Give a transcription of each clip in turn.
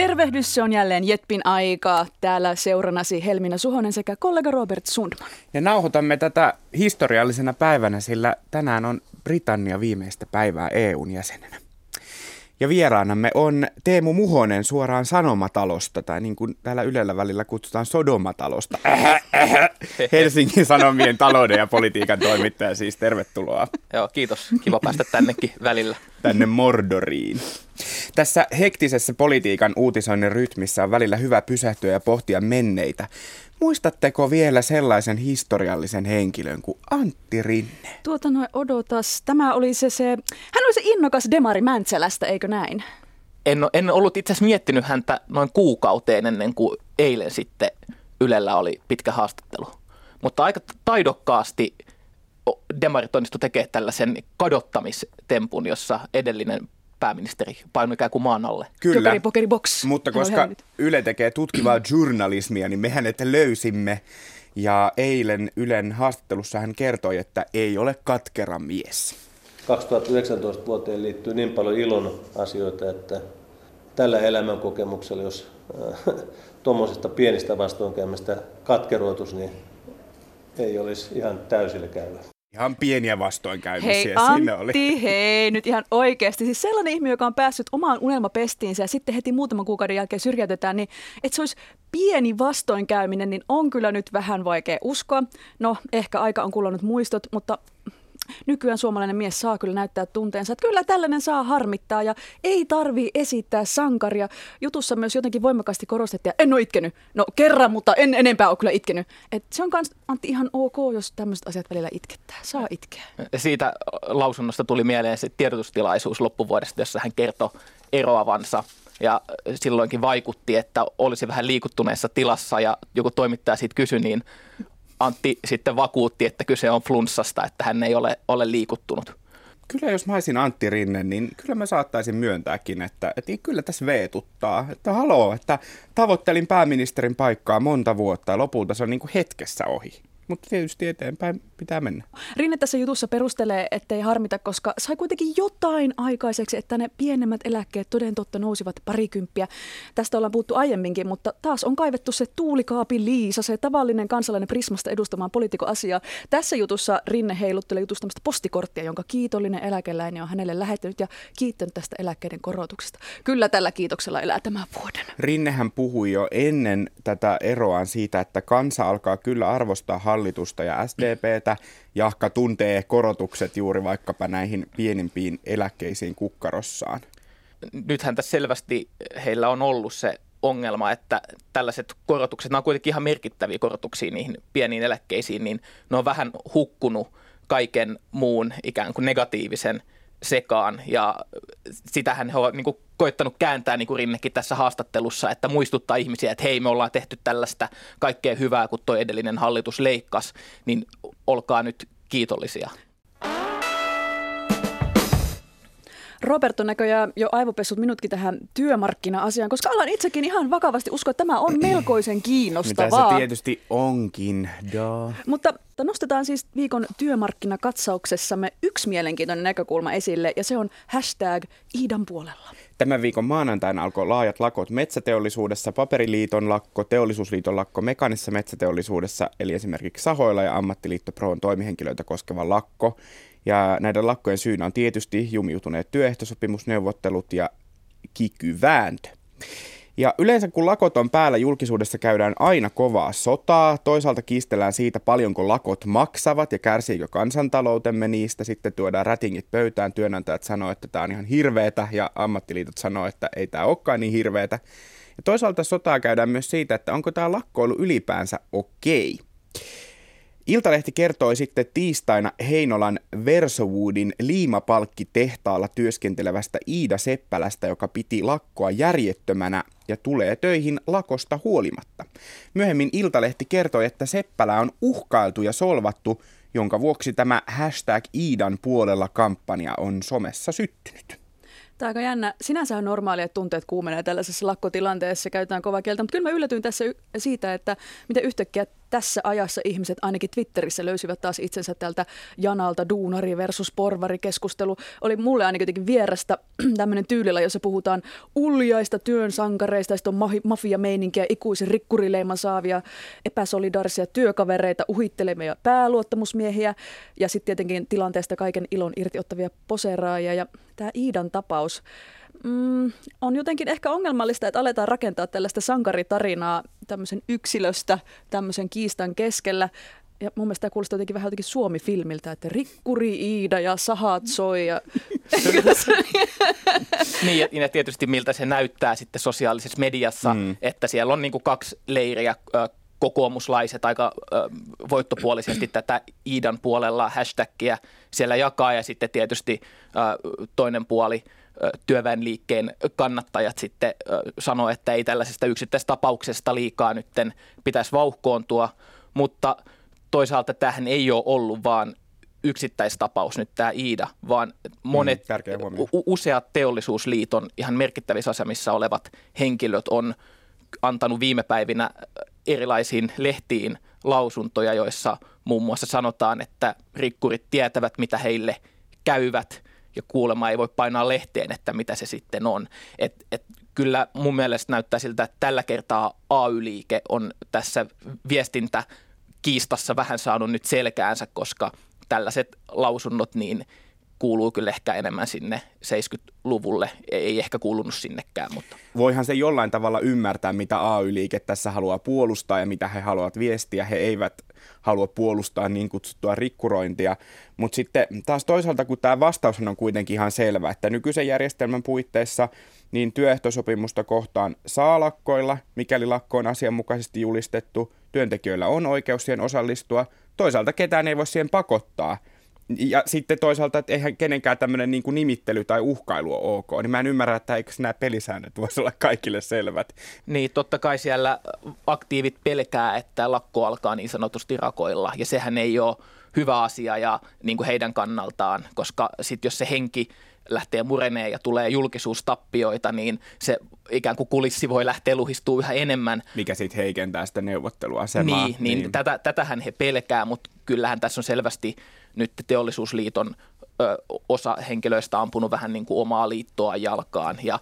Tervehdys, se on jälleen Jetpin aikaa. Täällä seurannasi Helmina Suhonen sekä kollega Robert Sundman. Ja nauhoitamme tätä historiallisena päivänä, sillä tänään on Britannia viimeistä päivää EUn jäsenenä. Ja vieraanamme on Teemu Muhonen suoraan Sanomatalosta, tai niin kuin täällä Ylellä välillä kutsutaan Sodomatalosta. Ähä, ähä. Helsingin Sanomien talouden ja politiikan toimittaja siis, tervetuloa. Joo, kiitos. Kiva päästä tännekin välillä. Tänne Mordoriin. Tässä hektisessä politiikan uutisoinnin rytmissä on välillä hyvä pysähtyä ja pohtia menneitä. Muistatteko vielä sellaisen historiallisen henkilön kuin Antti Rinne? Tuota noin odotas. Tämä oli se, se, hän oli se innokas Demari Mäntsälästä, eikö näin? En, en ollut itse asiassa miettinyt häntä noin kuukauteen ennen kuin eilen sitten Ylellä oli pitkä haastattelu. Mutta aika taidokkaasti demarit onnistu tekemään tällaisen kadottamistempun, jossa edellinen pääministeri painui ikään kuin maan alle. Kyllä, Jokeri, pokeri, box. mutta koska. Yle tekee tutkivaa journalismia, niin mehän että löysimme. Ja eilen Ylen haastattelussa hän kertoi, että ei ole katkera mies. 2019 vuoteen liittyy niin paljon ilon asioita, että tällä elämänkokemuksella, jos äh, tuommoisesta pienistä vastoinkäymistä katkeroitus, niin ei olisi ihan täysillä käyvä. Ihan pieniä vastoinkäymisiä Hei siinä oli. Antti, hei nyt ihan oikeasti. Siis sellainen ihminen, joka on päässyt omaan unelmapestiinsä ja sitten heti muutaman kuukauden jälkeen syrjäytetään, niin että se olisi pieni vastoinkäyminen, niin on kyllä nyt vähän vaikea uskoa. No, ehkä aika on kulunut muistot, mutta nykyään suomalainen mies saa kyllä näyttää tunteensa, että kyllä tällainen saa harmittaa ja ei tarvii esittää sankaria. Jutussa myös jotenkin voimakkaasti korostettiin, että en ole itkenyt. No kerran, mutta en enempää ole kyllä itkenyt. Et se on kans, Antti, ihan ok, jos tämmöiset asiat välillä itkettää. Saa itkeä. Siitä lausunnosta tuli mieleen se tiedotustilaisuus loppuvuodesta, jossa hän kertoi eroavansa. Ja silloinkin vaikutti, että olisi vähän liikuttuneessa tilassa ja joku toimittaja siitä kysyi, niin Antti sitten vakuutti, että kyse on flunssasta, että hän ei ole, ole liikuttunut. Kyllä jos mä olisin Antti Rinne, niin kyllä mä saattaisin myöntääkin, että, että kyllä tässä veetuttaa. Että haloo, että tavoittelin pääministerin paikkaa monta vuotta ja lopulta se on niin kuin hetkessä ohi. Mutta tietysti eteenpäin pitää mennä. Rinne tässä jutussa perustelee, ettei harmita, koska sai kuitenkin jotain aikaiseksi, että ne pienemmät eläkkeet toden totta nousivat parikymppiä. Tästä ollaan puhuttu aiemminkin, mutta taas on kaivettu se tuulikaapi Liisa, se tavallinen kansalainen Prismasta edustamaan poliitikoasiaa. Tässä jutussa Rinne heiluttelee jutusta tämmöistä postikorttia, jonka kiitollinen eläkeläinen on hänelle lähettänyt ja kiittänyt tästä eläkkeiden korotuksesta. Kyllä tällä kiitoksella elää tämän vuoden. Rinnehän puhui jo ennen tätä eroaan siitä, että kansa alkaa kyllä arvostaa hallitusta ja SDPtä. Jahka tuntee korotukset juuri vaikkapa näihin pienimpiin eläkkeisiin kukkarossaan. Nythän tässä selvästi heillä on ollut se ongelma, että tällaiset korotukset, nämä on kuitenkin ihan merkittäviä korotuksia niihin pieniin eläkkeisiin, niin ne on vähän hukkunut kaiken muun ikään kuin negatiivisen sekaan. Ja sitähän he ovat niin kuin koittanut kääntää, niin kuin Rinnekin tässä haastattelussa, että muistuttaa ihmisiä, että hei, me ollaan tehty tällaista kaikkea hyvää, kun tuo edellinen hallitus leikkasi, niin olkaa nyt kiitollisia. Robert on näköjään jo aivopessut minutkin tähän työmarkkina-asiaan, koska alan itsekin ihan vakavasti uskoa, että tämä on melkoisen Mitä kiinnostavaa. se tietysti onkin. Da. Mutta nostetaan siis viikon työmarkkinakatsauksessamme yksi mielenkiintoinen näkökulma esille, ja se on hashtag Iidan puolella. Tämän viikon maanantaina alkoi laajat lakot metsäteollisuudessa, paperiliiton lakko, teollisuusliiton lakko mekanisessa metsäteollisuudessa, eli esimerkiksi Sahoilla ja ammattiliitto Proon toimihenkilöitä koskeva lakko. Ja näiden lakkojen syynä on tietysti jumiutuneet työehtosopimusneuvottelut ja kikyvääntö. Ja yleensä kun lakot on päällä, julkisuudessa käydään aina kovaa sotaa. Toisaalta kiistellään siitä, paljonko lakot maksavat ja kärsiikö kansantaloutemme niistä. Sitten tuodaan rätingit pöytään, työnantajat sanoo, että tämä on ihan hirveetä ja ammattiliitot sanoo, että ei tämä olekaan niin hirveetä. Ja toisaalta sotaa käydään myös siitä, että onko tämä lakkoilu ylipäänsä okei. Iltalehti kertoi sitten tiistaina Heinolan Versowoodin liimapalkkitehtaalla työskentelevästä Iida Seppälästä, joka piti lakkoa järjettömänä ja tulee töihin lakosta huolimatta. Myöhemmin Iltalehti kertoi, että Seppälä on uhkailtu ja solvattu jonka vuoksi tämä hashtag Iidan puolella kampanja on somessa syttynyt. Tämä on aika jännä. Sinänsä on normaalia, että tunteet kuumenee tällaisessa lakkotilanteessa, käytetään kovaa kieltä, mutta kyllä mä yllätyin tässä siitä, että miten yhtäkkiä tässä ajassa ihmiset ainakin Twitterissä löysivät taas itsensä tältä janalta duunari versus porvari keskustelu. Oli mulle ainakin jotenkin vierestä tämmöinen tyylillä, jossa puhutaan uljaista työn sankareista, sitten on mafia-meininkiä, ikuisen rikkurileiman saavia, epäsolidaarisia työkavereita, uhittelevia pääluottamusmiehiä ja sitten tietenkin tilanteesta kaiken ilon irtiottavia poseraajia. Ja tämä Iidan tapaus, mm, on jotenkin ehkä ongelmallista, että aletaan rakentaa tällaista sankaritarinaa tämmöisen yksilöstä tämmöisen kiistan keskellä. Ja mun mielestä tämä kuulostaa jotenkin vähän jotenkin Suomi-filmiltä, että rikkuri Iida ja sahat soi. Ja... niin, ja tietysti miltä se näyttää sitten sosiaalisessa mediassa, mm. että siellä on niin kuin kaksi leiriä, kokoomuslaiset aika voittopuolisesti tätä Iidan puolella hashtagia siellä jakaa ja sitten tietysti toinen puoli – työväenliikkeen kannattajat sitten sanoo, että ei tällaisesta yksittäisestä tapauksesta liikaa nyt pitäisi vauhkoontua, mutta toisaalta tähän ei ole ollut vaan yksittäistapaus nyt tämä Iida, vaan monet mm, u- useat teollisuusliiton ihan merkittävissä asemissa olevat henkilöt on antanut viime päivinä erilaisiin lehtiin lausuntoja, joissa muun muassa sanotaan, että rikkurit tietävät, mitä heille käyvät – ja kuulemma ei voi painaa lehteen, että mitä se sitten on. Et, et kyllä mun mielestä näyttää siltä, että tällä kertaa AY-liike on tässä viestintä kiistassa vähän saanut nyt selkäänsä, koska tällaiset lausunnot niin kuuluu kyllä ehkä enemmän sinne 70-luvulle. Ei ehkä kuulunut sinnekään, mutta... Voihan se jollain tavalla ymmärtää, mitä AY-liike tässä haluaa puolustaa ja mitä he haluavat viestiä. He eivät halua puolustaa niin kutsuttua rikkurointia. Mutta sitten taas toisaalta, kun tämä vastaus on kuitenkin ihan selvä, että nykyisen järjestelmän puitteissa niin työehtosopimusta kohtaan saa lakkoilla, mikäli lakko on asianmukaisesti julistettu, työntekijöillä on oikeus siihen osallistua, toisaalta ketään ei voi siihen pakottaa. Ja sitten toisaalta, että eihän kenenkään tämmöinen niin nimittely tai uhkailu ole ok, niin mä en ymmärrä, että eikö nämä pelisäännöt voisi olla kaikille selvät. Niin, totta kai siellä aktiivit pelkää, että lakko alkaa niin sanotusti rakoilla, ja sehän ei ole hyvä asia ja niin kuin heidän kannaltaan, koska sitten jos se henki lähtee murenee ja tulee julkisuustappioita, niin se ikään kuin kulissi voi lähteä luhistuu yhä enemmän. Mikä sitten heikentää sitä neuvottelua. Niin, niin, niin. Tätä, tätähän he pelkää, mutta kyllähän tässä on selvästi nyt teollisuusliiton ö, osa henkilöistä ampunut vähän niin kuin omaa liittoa jalkaan. Ja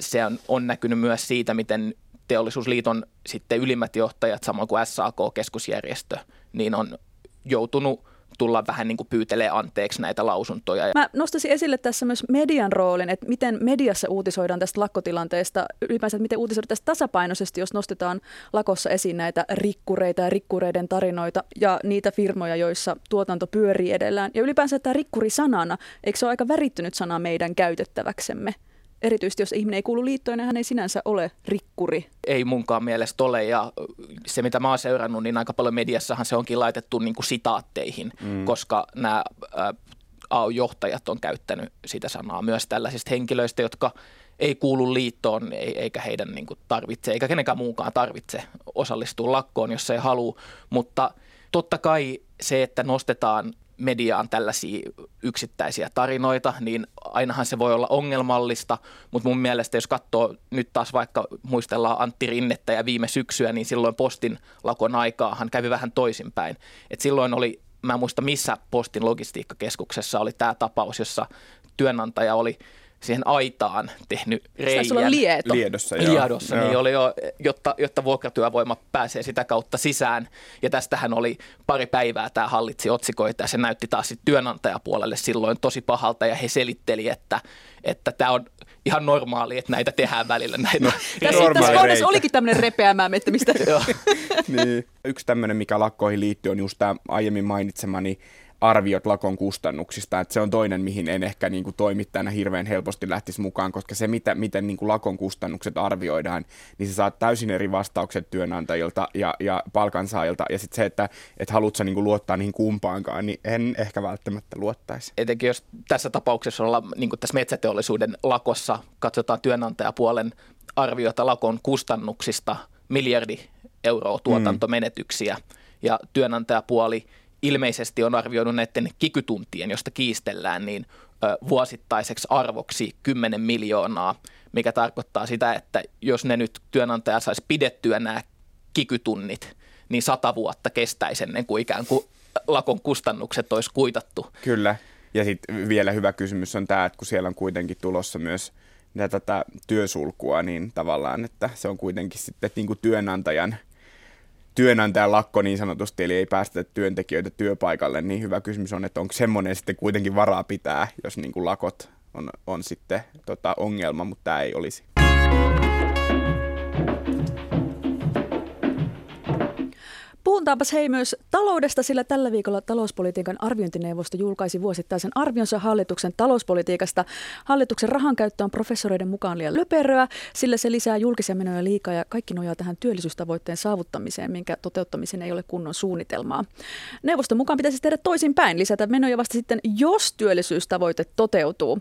se on, on näkynyt myös siitä, miten teollisuusliiton sitten ylimmät johtajat, samoin kuin SAK-keskusjärjestö, niin on joutunut tulla vähän niin kuin pyytelee anteeksi näitä lausuntoja. Mä nostaisin esille tässä myös median roolin, että miten mediassa uutisoidaan tästä lakkotilanteesta, ylipäänsä että miten uutisoidaan tästä tasapainoisesti, jos nostetaan lakossa esiin näitä rikkureita ja rikkureiden tarinoita ja niitä firmoja, joissa tuotanto pyörii edellään. Ja ylipäänsä tämä rikkuri sanana, eikö se ole aika värittynyt sana meidän käytettäväksemme? Erityisesti jos ihminen ei kuulu liittoon, niin hän ei sinänsä ole rikkuri. Ei munkaan mielestä ole ja se mitä mä oon seurannut, niin aika paljon mediassahan se onkin laitettu niin kuin sitaatteihin, mm. koska nämä AY-johtajat on käyttänyt sitä sanaa myös tällaisista henkilöistä, jotka ei kuulu liittoon eikä heidän niin kuin tarvitse, eikä kenenkään muunkaan tarvitse osallistua lakkoon, jos ei halua, mutta totta kai se, että nostetaan mediaan tällaisia yksittäisiä tarinoita, niin ainahan se voi olla ongelmallista, mutta mun mielestä jos katsoo nyt taas vaikka muistellaan Antti Rinnettä ja viime syksyä, niin silloin postin lakon aikaahan kävi vähän toisinpäin. Et silloin oli, mä en muista missä postin logistiikkakeskuksessa oli tämä tapaus, jossa työnantaja oli – siihen aitaan tehnyt reijän. Sulla on lieto. Liedossa, joo. Liedossa, joo. niin oli jo, jotta, jotta vuokratyövoima pääsee sitä kautta sisään. Ja tästähän oli pari päivää tämä hallitsi otsikoita ja se näytti taas sitten työnantajapuolelle silloin tosi pahalta ja he selitteli, että, että tämä on ihan normaali, että näitä tehdään välillä. Näitä no, tässä, tässä kohdassa olikin tämmöinen repeämää mistä. niin. Yksi tämmöinen, mikä lakkoihin liittyy, on just tämä aiemmin mainitsemani arviot lakon kustannuksista, että se on toinen, mihin en ehkä niin kuin toimittajana hirveän helposti lähtisi mukaan, koska se, mitä, miten niin kuin lakon kustannukset arvioidaan, niin se saa täysin eri vastaukset työnantajilta ja, ja palkansaajilta, ja sitten se, että et haluatko niin kuin luottaa niihin kumpaankaan, niin en ehkä välttämättä luottaisi. Etenkin jos tässä tapauksessa ollaan niin kuin tässä metsäteollisuuden lakossa, katsotaan työnantajapuolen arviota lakon kustannuksista, miljardi euroa tuotantomenetyksiä, mm. ja työnantajapuoli – ilmeisesti on arvioinut näiden kikytuntien, josta kiistellään, niin vuosittaiseksi arvoksi 10 miljoonaa, mikä tarkoittaa sitä, että jos ne nyt työnantaja saisi pidettyä nämä kikytunnit, niin sata vuotta kestäisi ennen kuin ikään kuin lakon kustannukset olisi kuitattu. Kyllä. Ja sitten vielä hyvä kysymys on tämä, että kun siellä on kuitenkin tulossa myös tätä työsulkua, niin tavallaan, että se on kuitenkin sitten niin kuin työnantajan – työnantajan lakko niin sanotusti, eli ei päästä työntekijöitä työpaikalle, niin hyvä kysymys on, että onko semmoinen sitten kuitenkin varaa pitää, jos niin kuin lakot on, on sitten tota, ongelma, mutta tämä ei olisi. Puhutaanpas hei myös taloudesta, sillä tällä viikolla talouspolitiikan arviointineuvosto julkaisi vuosittaisen arvionsa hallituksen talouspolitiikasta. Hallituksen rahankäyttö on professoreiden mukaan liian löperöä, sillä se lisää julkisia menoja liikaa ja kaikki nojaa tähän työllisyystavoitteen saavuttamiseen, minkä toteuttamisen ei ole kunnon suunnitelmaa. Neuvoston mukaan pitäisi tehdä toisinpäin, lisätä menoja vasta sitten, jos työllisyystavoite toteutuu.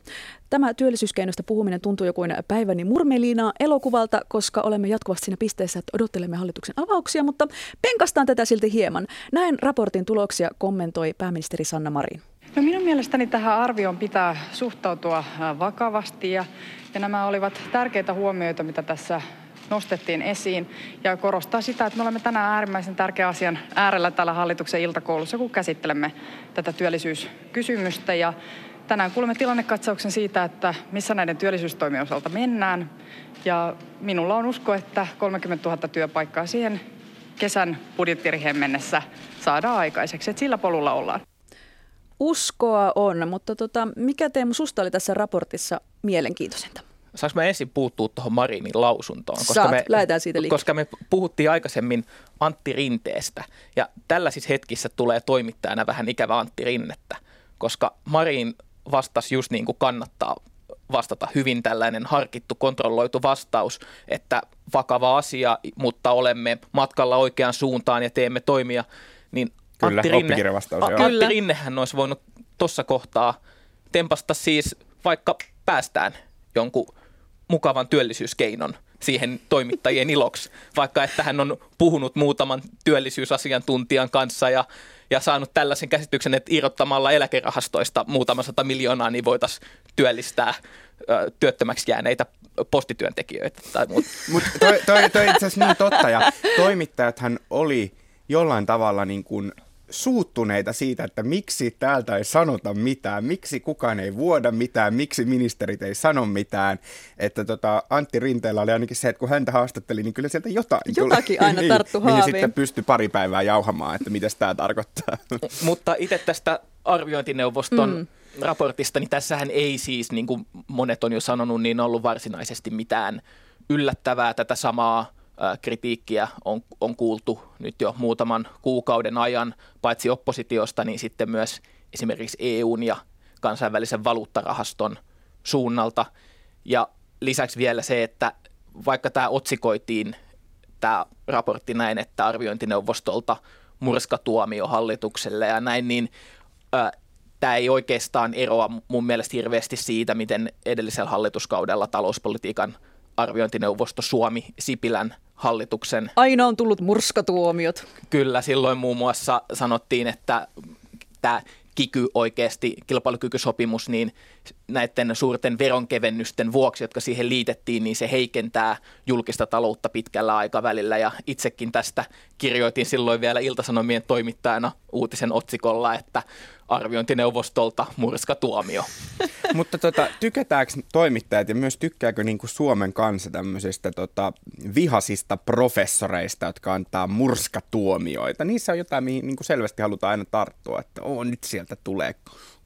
Tämä työllisyyskeinosta puhuminen tuntuu jo kuin päiväni murmeliina elokuvalta, koska olemme jatkuvasti siinä pisteessä, että odottelemme hallituksen avauksia, mutta penkastaan tätä silti hieman. Näin raportin tuloksia kommentoi pääministeri Sanna Marin. No minun mielestäni tähän arvioon pitää suhtautua vakavasti ja, ja nämä olivat tärkeitä huomioita, mitä tässä nostettiin esiin ja korostaa sitä, että me olemme tänään äärimmäisen tärkeän asian äärellä täällä hallituksen iltakoulussa, kun käsittelemme tätä työllisyyskysymystä ja Tänään kuulemme tilannekatsauksen siitä, että missä näiden työllisyystoimien osalta mennään. Ja minulla on usko, että 30 000 työpaikkaa siihen kesän budjettiriheen mennessä saadaan aikaiseksi. Että sillä polulla ollaan. Uskoa on, mutta tota, mikä Teemu susta oli tässä raportissa mielenkiintoisinta? Saanko mä ensin puuttua tuohon Marinin lausuntoon? Koska Saat, me, lähdetään siitä liikkeelle. Koska me puhuttiin aikaisemmin Antti Rinteestä ja tällaisissa hetkissä tulee toimittajana vähän ikävä Antti Rinnettä, koska Marin vastasi just niin kuin kannattaa vastata hyvin tällainen harkittu, kontrolloitu vastaus, että vakava asia, mutta olemme matkalla oikeaan suuntaan ja teemme toimia, niin Kyllä, Antti, Rinne, Antti Rinnehän olisi voinut tuossa kohtaa tempasta siis vaikka päästään jonkun mukavan työllisyyskeinon siihen toimittajien iloksi, vaikka että hän on puhunut muutaman työllisyysasiantuntijan kanssa ja ja saanut tällaisen käsityksen, että irrottamalla eläkerahastoista muutama sata miljoonaa, niin voitaisiin työllistää työttömäksi jääneitä postityöntekijöitä tai muuta. Mutta toi, toi, toi itse asiassa niin totta, ja toimittajathan oli jollain tavalla niin kuin suuttuneita siitä, että miksi täältä ei sanota mitään, miksi kukaan ei vuoda mitään, miksi ministerit ei sano mitään. Että tota, Antti Rinteellä oli ainakin se, että kun häntä haastatteli, niin kyllä sieltä jotain Jotakin tuli. aina niin, tarttu niin, niin sitten pystyi pari päivää jauhamaan, että mitä tämä tarkoittaa. Mutta itse tästä arviointineuvoston mm. raportista, niin tässähän ei siis, niin kuin monet on jo sanonut, niin ollut varsinaisesti mitään yllättävää tätä samaa kritiikkiä on, on kuultu nyt jo muutaman kuukauden ajan, paitsi oppositiosta, niin sitten myös esimerkiksi EUn ja kansainvälisen valuuttarahaston suunnalta. Ja lisäksi vielä se, että vaikka tämä otsikoitiin, tämä raportti näin, että arviointineuvostolta murskatuomio hallitukselle ja näin, niin ää, tämä ei oikeastaan eroa mun mielestä hirveästi siitä, miten edellisellä hallituskaudella talouspolitiikan arviointineuvosto Suomi Sipilän hallituksen. Aina on tullut murskatuomiot. Kyllä, silloin muun muassa sanottiin, että tämä kiky oikeasti, kilpailukykysopimus, niin näiden suurten veronkevennysten vuoksi, jotka siihen liitettiin, niin se heikentää julkista taloutta pitkällä aikavälillä. Ja itsekin tästä kirjoitin silloin vielä Iltasanomien toimittajana uutisen otsikolla, että arviointineuvostolta murskatuomio. Mutta tota, tykätäänkö toimittajat ja myös tykkääkö niin kuin Suomen kanssa tämmöisistä tota, vihasista professoreista, jotka antaa murskatuomioita? Niissä on jotain, mihin niin kuin selvästi halutaan aina tarttua, että Oo, nyt sieltä tulee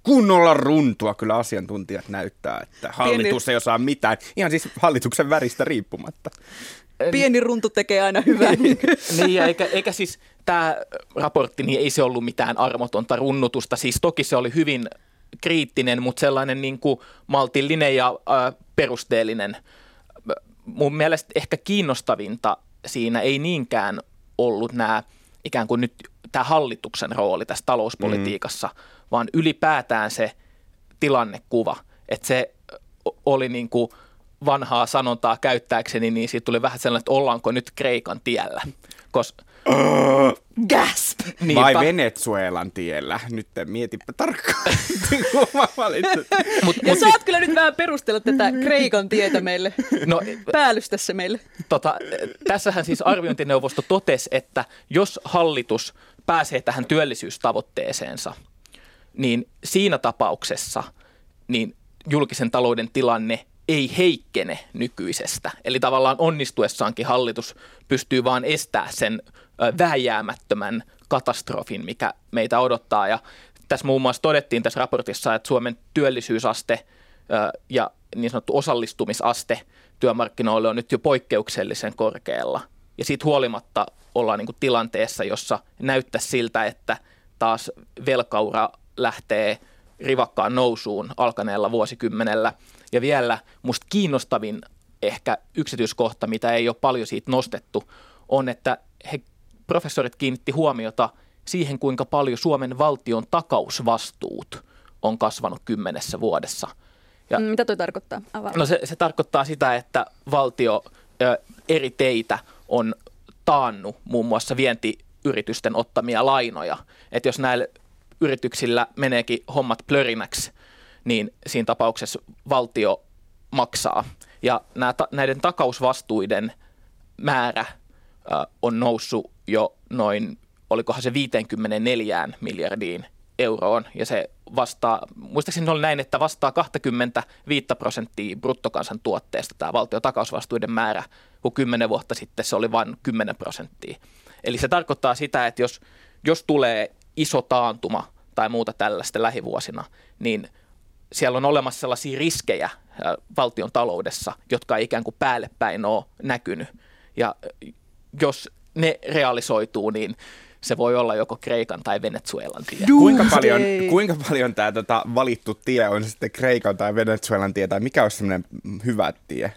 kunnolla runtua. Kyllä asiantuntijat näyttää, että hallitus ei osaa mitään. Ihan siis hallituksen väristä riippumatta. Pieni runtu tekee aina hyvää. niin, eikä, eikä siis tämä raportti, niin ei se ollut mitään armotonta runnutusta. Siis toki se oli hyvin kriittinen, mutta sellainen niin kuin maltillinen ja äh, perusteellinen. Mun mielestä ehkä kiinnostavinta siinä ei niinkään ollut nämä ikään kuin nyt tämä hallituksen rooli tässä talouspolitiikassa, mm. vaan ylipäätään se tilannekuva, että se oli niin kuin vanhaa sanontaa käyttääkseni, niin siitä tuli vähän sellainen, että ollaanko nyt Kreikan tiellä. Koska Gasp! Niinpä. Vai Venezuelan tiellä? Nyt mietipä tarkkaan. mut, ja mut, saat kyllä nyt vähän perustella tätä Kreikan tietä meille, no, päällystässä meille. Tota, tässähän siis arviointineuvosto totesi, että jos hallitus pääsee tähän työllisyystavoitteeseensa, niin siinä tapauksessa niin julkisen talouden tilanne ei heikkene nykyisestä. Eli tavallaan onnistuessaankin hallitus pystyy vaan estää sen vääjäämättömän katastrofin, mikä meitä odottaa. Ja tässä muun muassa todettiin tässä raportissa, että Suomen työllisyysaste ja niin sanottu osallistumisaste työmarkkinoille on nyt jo poikkeuksellisen korkealla. Ja siitä huolimatta ollaan niin tilanteessa, jossa näyttää siltä, että taas velkaura lähtee rivakkaan nousuun alkaneella vuosikymmenellä. Ja vielä musta kiinnostavin ehkä yksityiskohta, mitä ei ole paljon siitä nostettu, on, että he professorit kiinnitti huomiota siihen, kuinka paljon Suomen valtion takausvastuut on kasvanut kymmenessä vuodessa. Ja, mm, Mitä tuo tarkoittaa? Avaa. No se, se tarkoittaa sitä, että valtio ö, eri teitä on taannut muun muassa vientiyritysten ottamia lainoja. Että jos näillä yrityksillä meneekin hommat plörinäksi, niin siinä tapauksessa valtio maksaa. Ja näiden takausvastuiden määrä on noussut jo noin, olikohan se 54 miljardiin euroon, ja se vastaa, muistaakseni oli näin, että vastaa 25 prosenttia bruttokansantuotteesta tämä valtion takausvastuiden määrä, kun 10 vuotta sitten se oli vain 10 prosenttia. Eli se tarkoittaa sitä, että jos, jos tulee iso taantuma tai muuta tällaista lähivuosina, niin siellä on olemassa sellaisia riskejä valtion taloudessa, jotka ei ikään kuin päälle päin ole näkynyt. Ja jos ne realisoituu, niin se voi olla joko Kreikan tai Venezuelan tie. Kuinka paljon, kuinka paljon tämä tota, valittu tie on sitten Kreikan tai Venezuelan tie, tai mikä olisi semmoinen hyvä tie?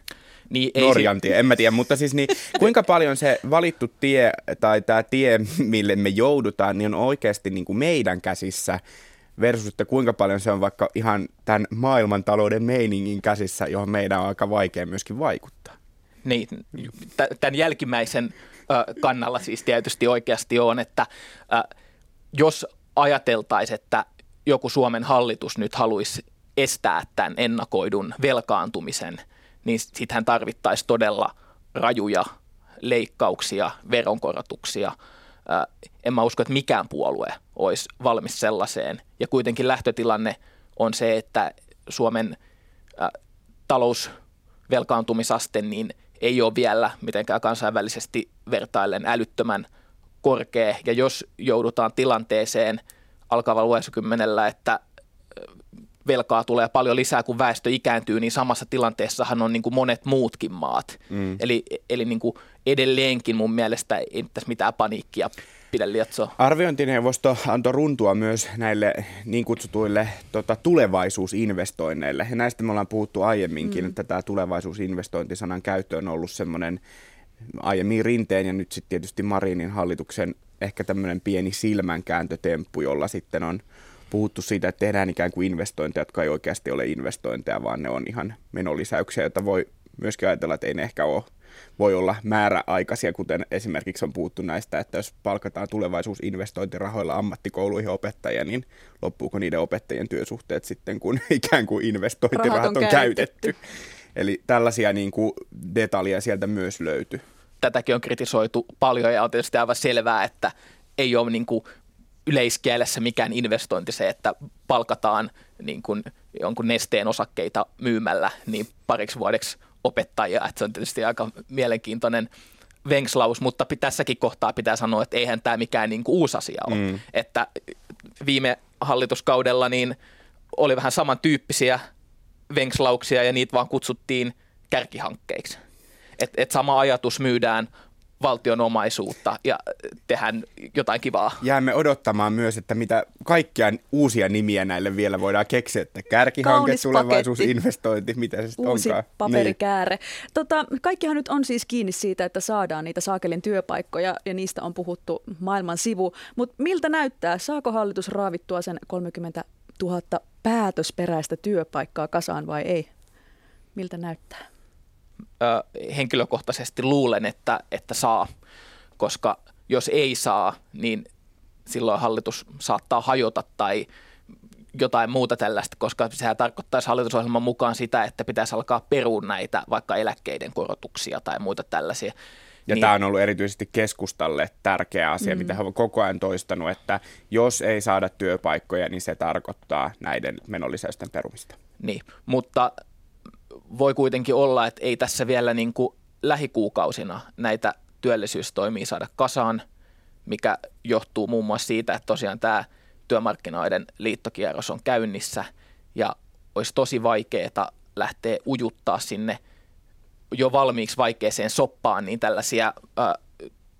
Niin, ei Norjan tie, en mä tiedä, mutta siis niin, kuinka paljon se valittu tie tai tämä tie, mille me joudutaan, niin on oikeasti niin kuin meidän käsissä versus, että kuinka paljon se on vaikka ihan tämän maailmantalouden meiningin käsissä, johon meidän on aika vaikea myöskin vaikuttaa. Niin, tämän jälkimmäisen kannalla siis tietysti oikeasti on, että jos ajateltaisiin, että joku Suomen hallitus nyt haluaisi estää tämän ennakoidun velkaantumisen, niin sittenhän tarvittaisiin todella rajuja leikkauksia, veronkorotuksia. En mä usko, että mikään puolue olisi valmis sellaiseen. Ja kuitenkin lähtötilanne on se, että Suomen talousvelkaantumisaste niin ei ole vielä mitenkään kansainvälisesti vertaillen älyttömän korkea. Ja jos joudutaan tilanteeseen alkavalla vuosikymmenellä, että velkaa tulee paljon lisää, kun väestö ikääntyy, niin samassa tilanteessahan on niin kuin monet muutkin maat. Mm. Eli, eli niin kuin edelleenkin mun mielestä ei tässä mitään paniikkia pidä lietsoa. Arviointineuvosto antoi runtua myös näille niin kutsutuille tota, tulevaisuusinvestoinneille. Ja näistä me ollaan puhuttu aiemminkin, mm. että tämä tulevaisuusinvestointisanan käyttö on ollut semmoinen aiemmin rinteen ja nyt sitten tietysti Marinin hallituksen ehkä tämmöinen pieni silmänkääntötemppu, jolla sitten on puhuttu siitä, että tehdään ikään kuin investointeja, jotka ei oikeasti ole investointeja, vaan ne on ihan menolisäyksiä, joita voi myöskin ajatella, että ei ne ehkä ole voi olla määräaikaisia, kuten esimerkiksi on puhuttu näistä, että jos palkataan tulevaisuusinvestointirahoilla ammattikouluihin opettajia, niin loppuuko niiden opettajien työsuhteet sitten, kun ikään kuin investointirahat on, on käytetty. käytetty. Eli tällaisia niin kuin detaljeja sieltä myös löytyy. Tätäkin on kritisoitu paljon ja on tietysti aivan selvää, että ei ole niin kuin yleiskielessä mikään investointi se, että palkataan niin kuin jonkun nesteen osakkeita myymällä niin pariksi vuodeksi opettajia. Että se on tietysti aika mielenkiintoinen venkslaus, mutta tässäkin kohtaa pitää sanoa, että eihän tämä mikään niin kuin uusi asia ole. Mm. Että viime hallituskaudella niin oli vähän samantyyppisiä venkslauksia ja niitä vaan kutsuttiin kärkihankkeiksi. Et, et sama ajatus myydään valtion omaisuutta ja tehdään jotain kivaa. Jäämme odottamaan myös, että mitä kaikkia uusia nimiä näille vielä voidaan keksiä, että kärkihanke, Kaunis tulevaisuusinvestointi, mitä se sitten Uusi onkaan. paperikääre. Niin. Tota, kaikkihan nyt on siis kiinni siitä, että saadaan niitä saakelin työpaikkoja ja niistä on puhuttu maailman sivu. Mutta miltä näyttää, saako hallitus raavittua sen 30 000 päätösperäistä työpaikkaa kasaan vai ei? Miltä näyttää? Ö, henkilökohtaisesti luulen, että, että saa, koska jos ei saa, niin silloin hallitus saattaa hajota tai jotain muuta tällaista, koska sehän tarkoittaisi hallitusohjelman mukaan sitä, että pitäisi alkaa peruun näitä vaikka eläkkeiden korotuksia tai muita tällaisia. Ja niin. tämä on ollut erityisesti keskustalle tärkeä asia, mm. mitä he ovat koko ajan toistanut, että jos ei saada työpaikkoja, niin se tarkoittaa näiden menolisäysten perumista. Niin, mutta voi kuitenkin olla, että ei tässä vielä niin kuin lähikuukausina näitä työllisyystoimia saada kasaan, mikä johtuu muun muassa siitä, että tosiaan tämä työmarkkinoiden liittokierros on käynnissä ja olisi tosi vaikeaa lähteä ujuttaa sinne jo valmiiksi vaikeeseen soppaan niin tällaisia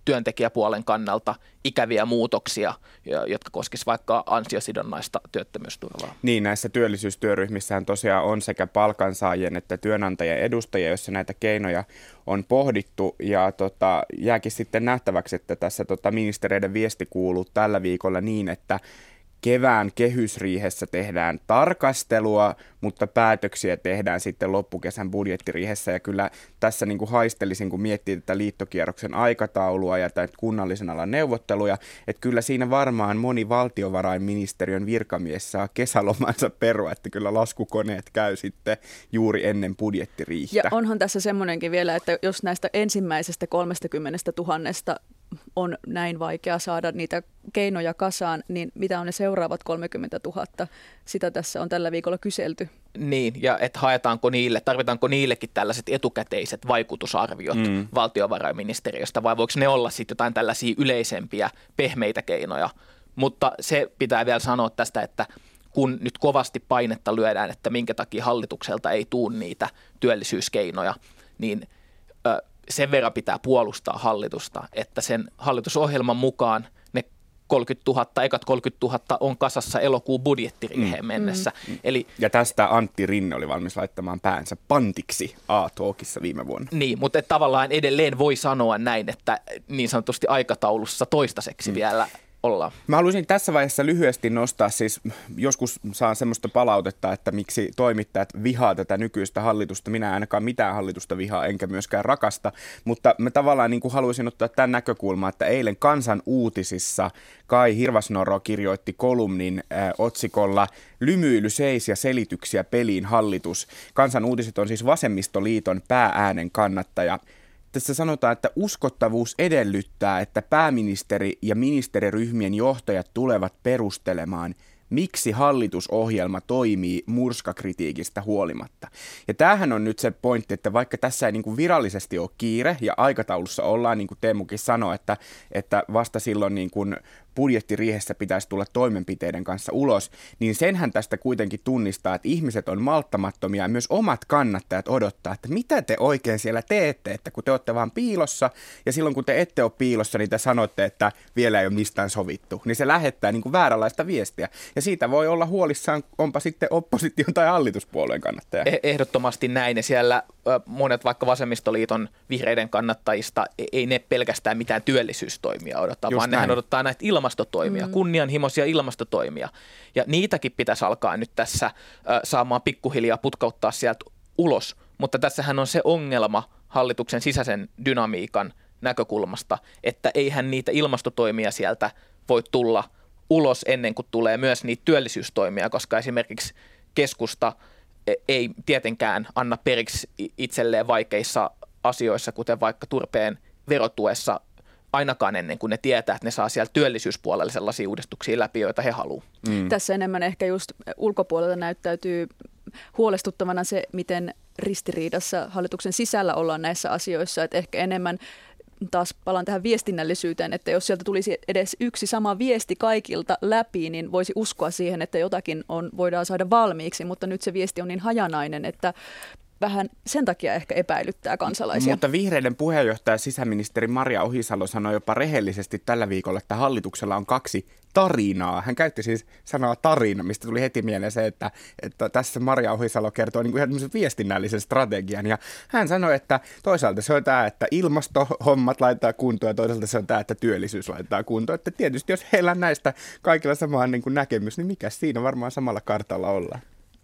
työntekijäpuolen kannalta ikäviä muutoksia, jotka koskisivat vaikka ansiosidonnaista työttömyysturvaa. Niin, näissä työllisyystyöryhmissähän tosiaan on sekä palkansaajien että työnantajien edustajia, joissa näitä keinoja on pohdittu. Ja tota, jääkin sitten nähtäväksi, että tässä tota, ministereiden viesti kuuluu tällä viikolla niin, että kevään kehysriihessä tehdään tarkastelua, mutta päätöksiä tehdään sitten loppukesän budjettiriihessä. Ja kyllä tässä niin kuin haistelisin, kun miettii tätä liittokierroksen aikataulua ja tätä kunnallisen alan neuvotteluja, että kyllä siinä varmaan moni valtiovarainministeriön virkamies saa kesälomansa perua, että kyllä laskukoneet käy sitten juuri ennen budjettiriihtä. Ja onhan tässä semmoinenkin vielä, että jos näistä ensimmäisestä 30 000 on näin vaikea saada niitä keinoja kasaan, niin mitä on ne seuraavat 30 000? Sitä tässä on tällä viikolla kyselty. Niin, ja että haetaanko niille, tarvitaanko niillekin tällaiset etukäteiset vaikutusarviot mm. valtiovarainministeriöstä, vai voiko ne olla sitten jotain tällaisia yleisempiä, pehmeitä keinoja? Mutta se pitää vielä sanoa tästä, että kun nyt kovasti painetta lyödään, että minkä takia hallitukselta ei tuu niitä työllisyyskeinoja, niin sen verran pitää puolustaa hallitusta, että sen hallitusohjelman mukaan ne 30 000, ekat 30 000 on kasassa elokuun budjettiriiheen mm. mennessä. Mm. Eli, ja tästä Antti Rinne oli valmis laittamaan päänsä pantiksi A-talkissa viime vuonna. Niin, mutta tavallaan edelleen voi sanoa näin, että niin sanotusti aikataulussa toistaiseksi mm. vielä ollaan. Mä haluaisin tässä vaiheessa lyhyesti nostaa, siis joskus saan semmoista palautetta, että miksi toimittajat vihaa tätä nykyistä hallitusta. Minä ainakaan mitään hallitusta vihaa, enkä myöskään rakasta, mutta mä tavallaan niin kuin haluaisin ottaa tämän näkökulman, että eilen Kansan uutisissa Kai Hirvasnoro kirjoitti kolumnin äh, otsikolla Lymyily seis ja selityksiä peliin hallitus. Kansan uutiset on siis Vasemmistoliiton päääänen kannattaja tässä sanotaan, että uskottavuus edellyttää, että pääministeri ja ministeriryhmien johtajat tulevat perustelemaan, miksi hallitusohjelma toimii murskakritiikistä huolimatta. Ja tämähän on nyt se pointti, että vaikka tässä ei niin kuin virallisesti ole kiire ja aikataulussa ollaan, niin kuin Teemukin sanoi, että, että vasta silloin niin kuin budjettiriihessä pitäisi tulla toimenpiteiden kanssa ulos, niin senhän tästä kuitenkin tunnistaa, että ihmiset on malttamattomia ja myös omat kannattajat odottaa, että mitä te oikein siellä teette, että kun te olette vaan piilossa ja silloin kun te ette ole piilossa, niin te sanotte, että vielä ei ole mistään sovittu, niin se lähettää niin kuin vääränlaista viestiä ja siitä voi olla huolissaan, onpa sitten opposition tai hallituspuolueen kannattaja. E- ehdottomasti näin ja siellä monet vaikka vasemmistoliiton vihreiden kannattajista, e- ei ne pelkästään mitään työllisyystoimia odottaa, Just vaan näin. nehän odottaa näitä ilma ilmastotoimia, mm. kunnianhimoisia ilmastotoimia. Ja niitäkin pitäisi alkaa nyt tässä saamaan pikkuhiljaa putkauttaa sieltä ulos. Mutta tässähän on se ongelma hallituksen sisäisen dynamiikan näkökulmasta, että eihän niitä ilmastotoimia sieltä voi tulla ulos ennen kuin tulee myös niitä työllisyystoimia, koska esimerkiksi keskusta e, ei tietenkään anna periksi itselleen vaikeissa asioissa, kuten vaikka turpeen verotuessa ainakaan ennen kuin ne tietää, että ne saa siellä työllisyyspuolella sellaisia uudistuksia läpi, joita he haluavat. Mm. Tässä enemmän ehkä just ulkopuolelta näyttäytyy huolestuttavana se, miten ristiriidassa hallituksen sisällä ollaan näissä asioissa, että ehkä enemmän taas palaan tähän viestinnällisyyteen, että jos sieltä tulisi edes yksi sama viesti kaikilta läpi, niin voisi uskoa siihen, että jotakin on, voidaan saada valmiiksi, mutta nyt se viesti on niin hajanainen, että vähän sen takia ehkä epäilyttää kansalaisia. Mutta vihreiden puheenjohtaja sisäministeri Maria Ohisalo sanoi jopa rehellisesti tällä viikolla, että hallituksella on kaksi tarinaa. Hän käytti siis sanaa tarina, mistä tuli heti mieleen se, että, että tässä Maria Ohisalo kertoo niin kuin ihan viestinnällisen strategian. Ja hän sanoi, että toisaalta se on tämä, että ilmastohommat laittaa kuntoon ja toisaalta se on tämä, että työllisyys laittaa kuntoon. Että tietysti jos heillä on näistä kaikilla sama niin kuin näkemys, niin mikä siinä varmaan samalla kartalla ollaan.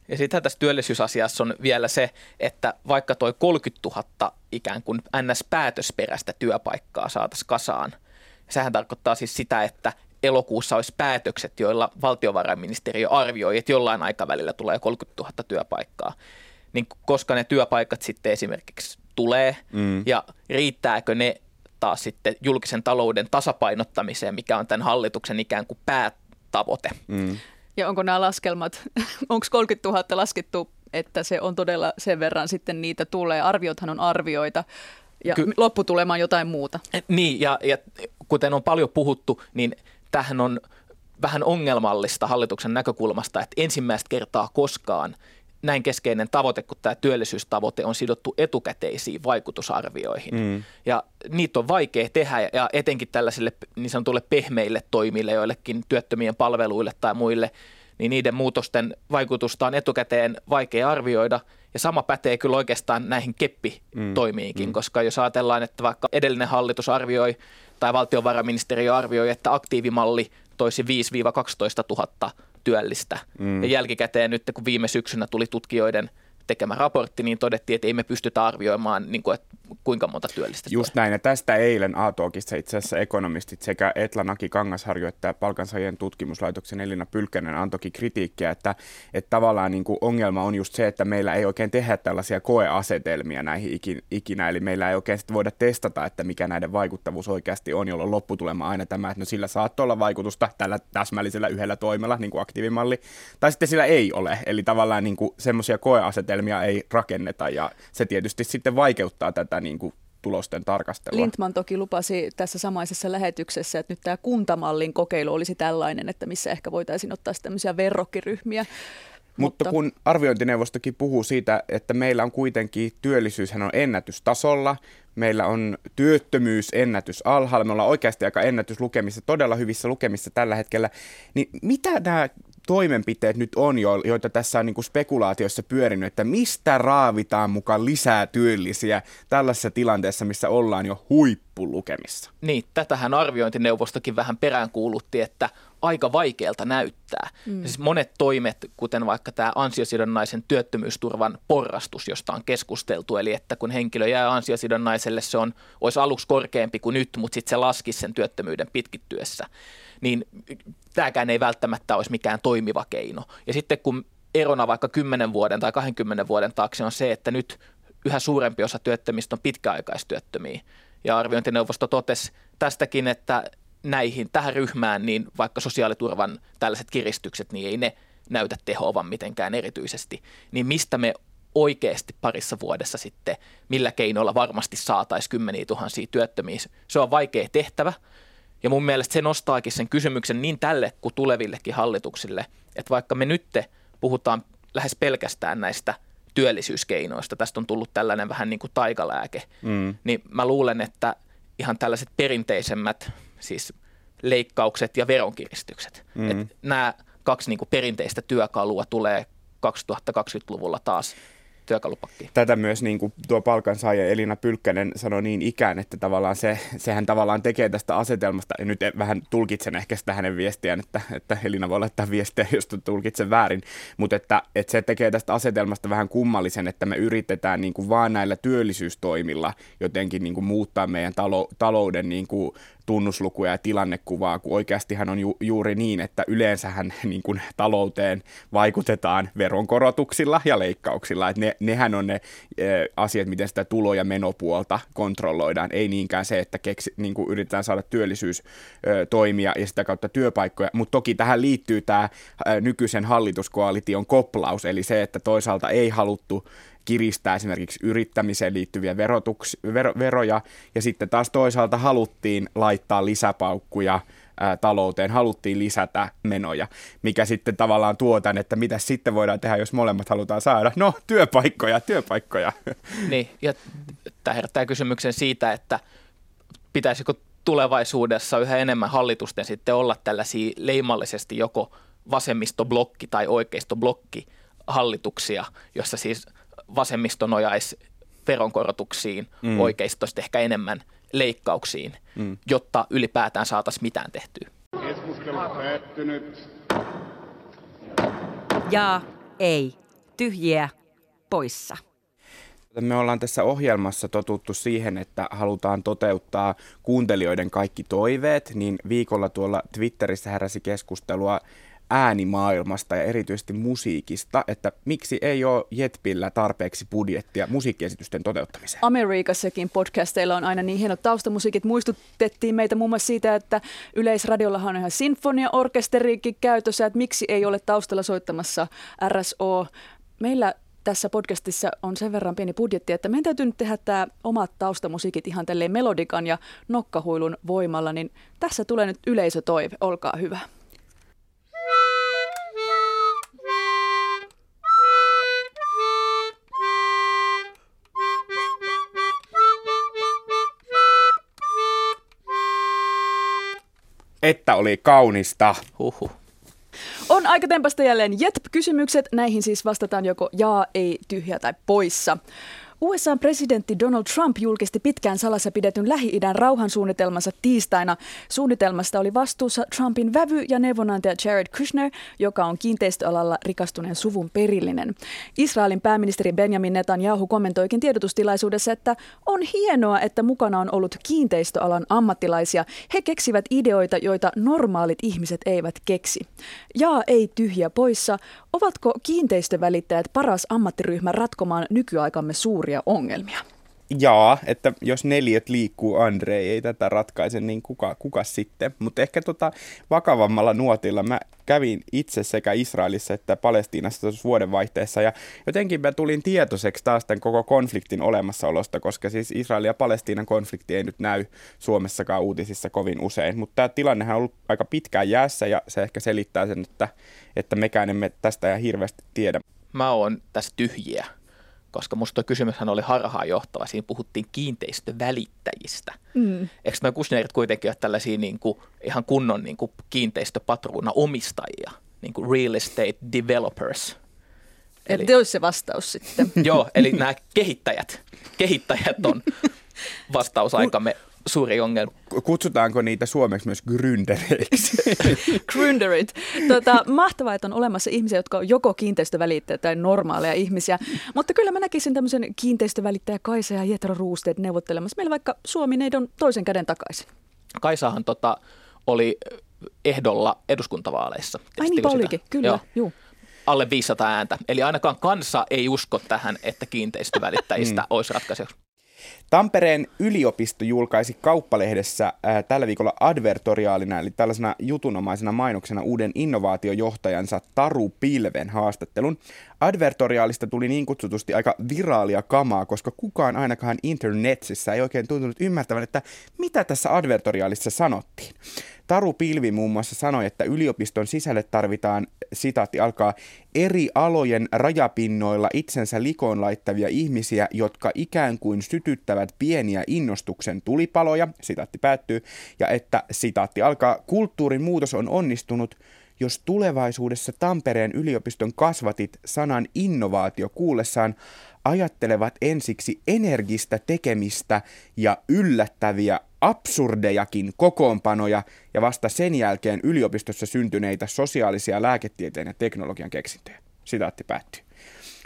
Ja sitten tässä työllisyysasiassa on vielä se, että vaikka toi 30 000 ikään kuin NS-päätösperäistä työpaikkaa saataisiin kasaan, Sehän tarkoittaa siis sitä, että elokuussa olisi päätökset, joilla valtiovarainministeriö arvioi, että jollain aikavälillä tulee 30 000 työpaikkaa. Niin koska ne työpaikat sitten esimerkiksi tulee mm. ja riittääkö ne taas sitten julkisen talouden tasapainottamiseen, mikä on tämän hallituksen ikään kuin päätavoite. Mm. Ja onko nämä laskelmat, onko 30 000 laskettu, että se on todella sen verran sitten niitä tulee? Arviothan on arvioita ja Ky- lopputulema on jotain muuta. Niin, ja, ja kuten on paljon puhuttu, niin tähän on vähän ongelmallista hallituksen näkökulmasta, että ensimmäistä kertaa koskaan näin keskeinen tavoite kuin tämä työllisyystavoite on sidottu etukäteisiin vaikutusarvioihin. Mm. Ja niitä on vaikea tehdä ja etenkin tällaisille niin sanotuille pehmeille toimille, joillekin työttömien palveluille tai muille, niin niiden muutosten vaikutusta on etukäteen vaikea arvioida. Ja sama pätee kyllä oikeastaan näihin keppitoimiinkin, mm. koska jos ajatellaan, että vaikka edellinen hallitus arvioi tai valtiovarainministeriö arvioi, että aktiivimalli toisi 5-12 000 työllistä. Mm. Ja jälkikäteen nyt, kun viime syksynä tuli tutkijoiden tekemä raportti, niin todettiin, että ei me pystytä arvioimaan, niin kuin, että kuinka monta työllistä Just näin, ja tästä eilen A-talkissa itse asiassa ekonomistit sekä Etla Naki Kangasharju että palkansaajien tutkimuslaitoksen Elina Pylkkänen antoikin kritiikkiä, että, että tavallaan niin kuin ongelma on just se, että meillä ei oikein tehdä tällaisia koeasetelmia näihin ikinä, eli meillä ei oikein voida testata, että mikä näiden vaikuttavuus oikeasti on, jolloin lopputulema aina tämä, että no sillä saattoi olla vaikutusta tällä täsmällisellä yhdellä toimella, niin kuin aktiivimalli, tai sitten sillä ei ole, eli tavallaan niin semmoisia koeasetelmia ei rakenneta, ja se tietysti sitten vaikeuttaa tätä niin kuin tulosten tarkastelua. Lintman toki lupasi tässä samaisessa lähetyksessä, että nyt tämä kuntamallin kokeilu olisi tällainen, että missä ehkä voitaisiin ottaa tämmöisiä verrokkiryhmiä. Mutta, Mutta kun arviointineuvostokin puhuu siitä, että meillä on kuitenkin työllisyyshän on ennätystasolla, meillä on työttömyys ennätys alhaalla, me ollaan oikeasti aika ennätyslukemissa, todella hyvissä lukemissa tällä hetkellä, niin mitä nämä toimenpiteet nyt on, joita tässä on niin kuin spekulaatioissa pyörinyt, että mistä raavitaan mukaan lisää työllisiä tällaisessa tilanteessa, missä ollaan jo huippulukemissa? Niin, tätähän arviointineuvostokin vähän peräänkuulutti, että aika vaikealta näyttää. Mm. Siis monet toimet, kuten vaikka tämä ansiosidonnaisen työttömyysturvan porrastus, josta on keskusteltu, eli että kun henkilö jää ansiosidonnaiselle, se on, olisi aluksi korkeampi kuin nyt, mutta sitten se laskisi sen työttömyyden pitkittyessä niin tämäkään ei välttämättä olisi mikään toimiva keino. Ja sitten kun erona vaikka 10 vuoden tai 20 vuoden taakse on se, että nyt yhä suurempi osa työttömistä on pitkäaikaistyöttömiä. Ja arviointineuvosto totesi tästäkin, että näihin, tähän ryhmään, niin vaikka sosiaaliturvan tällaiset kiristykset, niin ei ne näytä tehoavan mitenkään erityisesti. Niin mistä me oikeasti parissa vuodessa sitten, millä keinoilla varmasti saataisiin kymmeniä tuhansia työttömiä. Se on vaikea tehtävä, ja mun mielestä se nostaakin sen kysymyksen niin tälle kuin tulevillekin hallituksille, että vaikka me nyt puhutaan lähes pelkästään näistä työllisyyskeinoista, tästä on tullut tällainen vähän niin kuin taikalääke, mm. niin mä luulen, että ihan tällaiset perinteisemmät, siis leikkaukset ja veronkiristykset, mm. että nämä kaksi niin kuin perinteistä työkalua tulee 2020-luvulla taas työkalupakkiin. Tätä myös niin kuin tuo palkansaaja Elina Pylkkänen sanoi niin ikään, että tavallaan se, sehän tavallaan tekee tästä asetelmasta, ja nyt vähän tulkitsen ehkä sitä hänen viestiään, että, että Elina voi laittaa viestiä, jos tulkitsen väärin, mutta että, että se tekee tästä asetelmasta vähän kummallisen, että me yritetään niin kuin vaan näillä työllisyystoimilla jotenkin niin kuin muuttaa meidän talo, talouden niin kuin tunnuslukuja ja tilannekuvaa, kun oikeastihan on ju- juuri niin, että yleensähän niin kuin talouteen vaikutetaan veronkorotuksilla ja leikkauksilla. Että ne, nehän on ne e, asiat, miten sitä tulo- ja menopuolta kontrolloidaan, ei niinkään se, että keksi, niin kuin yritetään saada työllisyys e, toimia ja sitä kautta työpaikkoja. Mutta toki tähän liittyy tämä e, nykyisen hallituskoalition koplaus, eli se, että toisaalta ei haluttu kiristää esimerkiksi yrittämiseen liittyviä verotuks, ver, veroja, ja sitten taas toisaalta haluttiin laittaa lisäpaukkuja ää, talouteen, haluttiin lisätä menoja, mikä sitten tavallaan tuo tämän, että mitä sitten voidaan tehdä, jos molemmat halutaan saada. No, työpaikkoja, työpaikkoja. Niin, ja tämä herättää kysymyksen siitä, että pitäisikö tulevaisuudessa yhä enemmän hallitusten sitten olla tällaisia leimallisesti joko vasemmistoblokki tai oikeistoblokki hallituksia, jossa siis vasemmisto nojaisi veronkorotuksiin, mm. oikeistosta ehkä enemmän leikkauksiin, mm. jotta ylipäätään saataisiin mitään tehtyä. Keskustelu päättynyt. Ja ei. Tyhjiä poissa. Me ollaan tässä ohjelmassa totuttu siihen, että halutaan toteuttaa kuuntelijoiden kaikki toiveet, niin viikolla tuolla Twitterissä heräsi keskustelua äänimaailmasta ja erityisesti musiikista, että miksi ei ole Jetpillä tarpeeksi budjettia musiikkiesitysten toteuttamiseen? Amerikassakin podcasteilla on aina niin hienot taustamusiikit. Muistutettiin meitä muun muassa siitä, että Yleisradiollahan on ihan sinfoniaorkesteriikin käytössä, että miksi ei ole taustalla soittamassa RSO. Meillä tässä podcastissa on sen verran pieni budjetti, että meidän täytyy nyt tehdä tämä omat taustamusiikit ihan tälleen melodikan ja nokkahuilun voimalla, niin tässä tulee nyt yleisötoive, olkaa hyvä. Että oli kaunista. Huhhuh. On aika tempasta jälleen JETP-kysymykset. Näihin siis vastataan joko jaa, ei, tyhjä tai poissa. USA-presidentti Donald Trump julkisti pitkään salassa pidetyn Lähi-idän rauhansuunnitelmansa tiistaina. Suunnitelmasta oli vastuussa Trumpin vävy ja neuvonantaja Jared Kushner, joka on kiinteistöalalla rikastuneen suvun perillinen. Israelin pääministeri Benjamin Netanyahu kommentoikin tiedotustilaisuudessa, että on hienoa, että mukana on ollut kiinteistöalan ammattilaisia. He keksivät ideoita, joita normaalit ihmiset eivät keksi. Ja ei tyhjä poissa. Ovatko kiinteistövälittäjät paras ammattiryhmä ratkomaan nykyaikamme suuria ongelmia? Jaa, että jos neljät liikkuu, Andre ei tätä ratkaise, niin kuka, kuka sitten? Mutta ehkä tota vakavammalla nuotilla mä kävin itse sekä Israelissa että Palestiinassa tuossa vuodenvaihteessa ja jotenkin mä tulin tietoiseksi taas tämän koko konfliktin olemassaolosta, koska siis Israelin ja Palestiinan konflikti ei nyt näy Suomessakaan uutisissa kovin usein, mutta tämä tilannehan on ollut aika pitkään jäässä ja se ehkä selittää sen, että, että mekään emme tästä ihan hirveästi tiedä. Mä oon tässä tyhjiä koska musta tuo kysymyshän oli harhaanjohtava. Siinä puhuttiin kiinteistövälittäjistä. Mm. Eikö nämä Kushnerit kuitenkin ole tällaisia niin kuin, ihan kunnon niin kuin kiinteistöpatruuna omistajia, niin kuin real estate developers? Eli, eli olisi se vastaus sitten. Joo, eli nämä kehittäjät, kehittäjät on vastausaikamme suuri ongelma. Kutsutaanko niitä suomeksi myös gründereiksi? Gründerit. Tota, mahtavaa, että on olemassa ihmisiä, jotka on joko kiinteistövälittäjä tai normaaleja ihmisiä. Mutta kyllä mä näkisin tämmöisen kiinteistövälittäjä Kaisa ja Jetro Ruusteet neuvottelemassa. Meillä vaikka Suomi neidon toisen käden takaisin. Kaisahan tota, oli ehdolla eduskuntavaaleissa. Ai niin olikin, kyllä. Joo. Juu alle 500 ääntä. Eli ainakaan kansa ei usko tähän, että kiinteistövälittäjistä mm. olisi ratkaisu. Tampereen yliopisto julkaisi kauppalehdessä ää, tällä viikolla advertoriaalina, eli tällaisena jutunomaisena mainoksena uuden innovaatiojohtajansa Taru Pilven haastattelun. Advertoriaalista tuli niin kutsutusti aika viraalia kamaa, koska kukaan ainakaan internetissä ei oikein tuntunut ymmärtävän, että mitä tässä advertoriaalissa sanottiin. Taru Pilvi muun muassa sanoi, että yliopiston sisälle tarvitaan, sitaatti alkaa, eri alojen rajapinnoilla itsensä likoon laittavia ihmisiä, jotka ikään kuin sytyttävät pieniä innostuksen tulipaloja, sitaatti päättyy, ja että, sitaatti alkaa, kulttuurin muutos on onnistunut, jos tulevaisuudessa Tampereen yliopiston kasvatit sanan innovaatio kuullessaan ajattelevat ensiksi energistä tekemistä ja yllättäviä absurdejakin kokoonpanoja ja vasta sen jälkeen yliopistossa syntyneitä sosiaalisia lääketieteen ja teknologian keksintöjä. Sitaatti päättyy.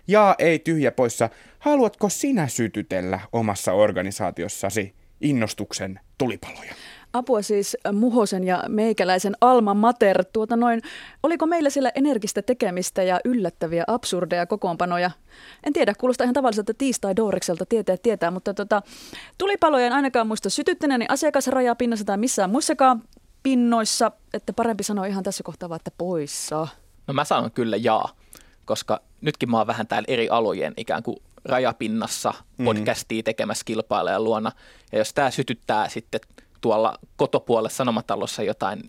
Ja ei tyhjä poissa, haluatko sinä sytytellä omassa organisaatiossasi innostuksen tulipaloja? Apua siis Muhosen ja meikäläisen Alma Mater. Tuota noin, oliko meillä siellä energistä tekemistä ja yllättäviä absurdeja kokoonpanoja? En tiedä, kuulostaa ihan tavalliselta tiistai Doorikselta tietää tietää, mutta tota, tulipalojen ainakaan muista sytyttäneeni asiakasrajapinnassa tai missään muissakaan pinnoissa, että parempi sanoa ihan tässä kohtaa vaan, että poissa. No mä sanon kyllä jaa, koska nytkin mä oon vähän täällä eri alojen ikään kuin rajapinnassa mm. podcastia tekemässä kilpailijan luona. Ja jos tämä sytyttää sitten tuolla kotopuolessa sanomatalossa jotain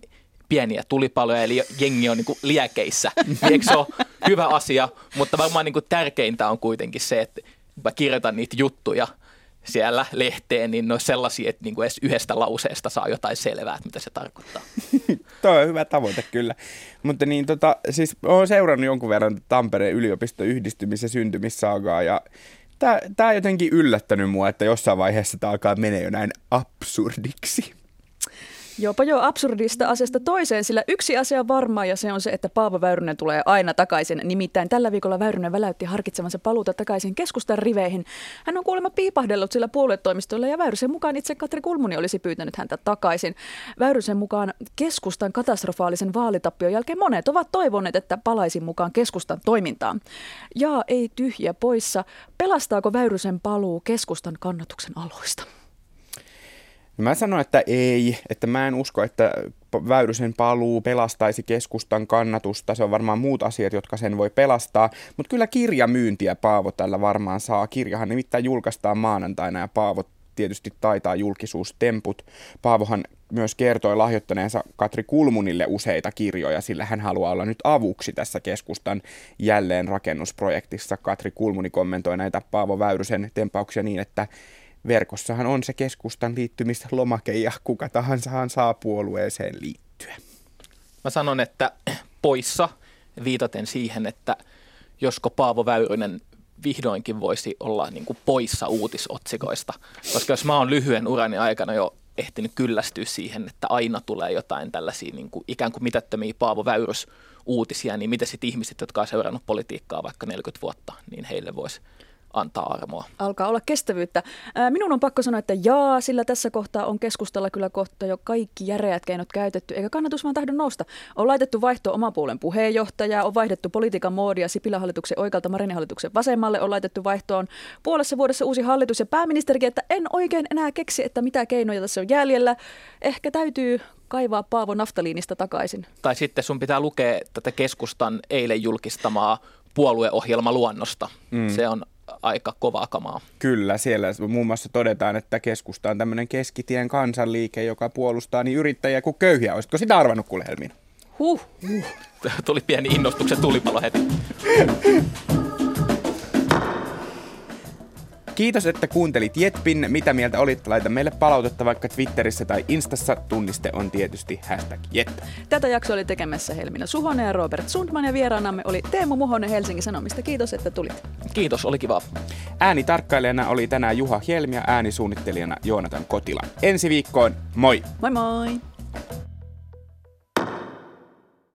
pieniä tulipaloja, eli jengi on niin kuin liekeissä. Eikö se ole hyvä asia? Mutta varmaan niin kuin tärkeintä on kuitenkin se, että mä kirjoitan niitä juttuja siellä lehteen, niin ne on sellaisia, että niin kuin edes yhdestä lauseesta saa jotain selvää, että mitä se tarkoittaa. Tuo on hyvä tavoite kyllä. Mutta niin tota, siis olen seurannut jonkun verran Tampereen yliopiston yhdistymis- ja syntymissaagaa ja tämä on jotenkin yllättänyt mua, että jossain vaiheessa tämä alkaa menee jo näin absurdiksi. Jopa jo absurdista asiasta toiseen, sillä yksi asia on varmaa ja se on se, että Paavo Väyrynen tulee aina takaisin. Nimittäin tällä viikolla Väyrynen väläytti harkitsevansa paluuta takaisin keskustan riveihin. Hän on kuulemma piipahdellut sillä puoluetoimistolla ja Väyrysen mukaan itse Katri Kulmuni olisi pyytänyt häntä takaisin. Väyrysen mukaan keskustan katastrofaalisen vaalitappion jälkeen monet ovat toivoneet, että palaisin mukaan keskustan toimintaan. Ja ei tyhjä poissa. Pelastaako Väyrysen paluu keskustan kannatuksen aloista? Mä sanon, että ei, että mä en usko, että Väyrysen paluu pelastaisi keskustan kannatusta. Se on varmaan muut asiat, jotka sen voi pelastaa. Mutta kyllä kirjamyyntiä Paavo tällä varmaan saa. Kirjahan nimittäin julkaistaan maanantaina ja Paavo tietysti taitaa julkisuustemput. Paavohan myös kertoi lahjoittaneensa Katri Kulmunille useita kirjoja, sillä hän haluaa olla nyt avuksi tässä keskustan jälleenrakennusprojektissa. Katri Kulmuni kommentoi näitä Paavo Väyrysen tempauksia niin, että verkossahan on se keskustan liittymislomake ja kuka tahansa saa puolueeseen liittyä. Mä sanon, että poissa viitaten siihen, että josko Paavo Väyrynen vihdoinkin voisi olla niin kuin poissa uutisotsikoista. Koska jos mä oon lyhyen urani aikana jo ehtinyt kyllästyä siihen, että aina tulee jotain tällaisia niin kuin ikään kuin mitättömiä Paavo Väyrys uutisia, niin mitä sitten ihmiset, jotka on seurannut politiikkaa vaikka 40 vuotta, niin heille voisi antaa armoa. Alkaa olla kestävyyttä. Minun on pakko sanoa, että jaa, sillä tässä kohtaa on keskustalla kyllä kohta jo kaikki järeät keinot käytetty, eikä kannatus vaan tahdon nousta. On laitettu vaihto oman puolen puheenjohtajaa, on vaihdettu politiikan moodia Sipilän hallituksen oikealta Marinin hallituksen vasemmalle, on laitettu vaihtoon puolessa vuodessa uusi hallitus ja pääministerikin, että en oikein enää keksi, että mitä keinoja tässä on jäljellä. Ehkä täytyy kaivaa Paavo Naftaliinista takaisin. Tai sitten sun pitää lukea tätä keskustan eilen julkistamaa puolueohjelma luonnosta. Mm. Se on aika kovaa kamaa. Kyllä, siellä muun muassa todetaan, että keskusta on tämmöinen keskitien kansanliike, joka puolustaa niin yrittäjiä kuin köyhiä. Olisitko sitä arvannut kuule Helmiina? Huh. huh. Tuli pieni innostuksen tulipalo heti. Kiitos, että kuuntelit Jetpin. Mitä mieltä olit? Laita meille palautetta vaikka Twitterissä tai Instassa. Tunniste on tietysti hashtag Jet. Tätä jaksoa oli tekemässä Helmina Suhonen ja Robert Sundman ja vieraanamme oli Teemu Muhonen Helsingin Sanomista. Kiitos, että tulit. Kiitos, oli kiva. Äänitarkkailijana oli tänään Juha Helmi ja äänisuunnittelijana Joonatan Kotila. Ensi viikkoon, moi! Moi moi!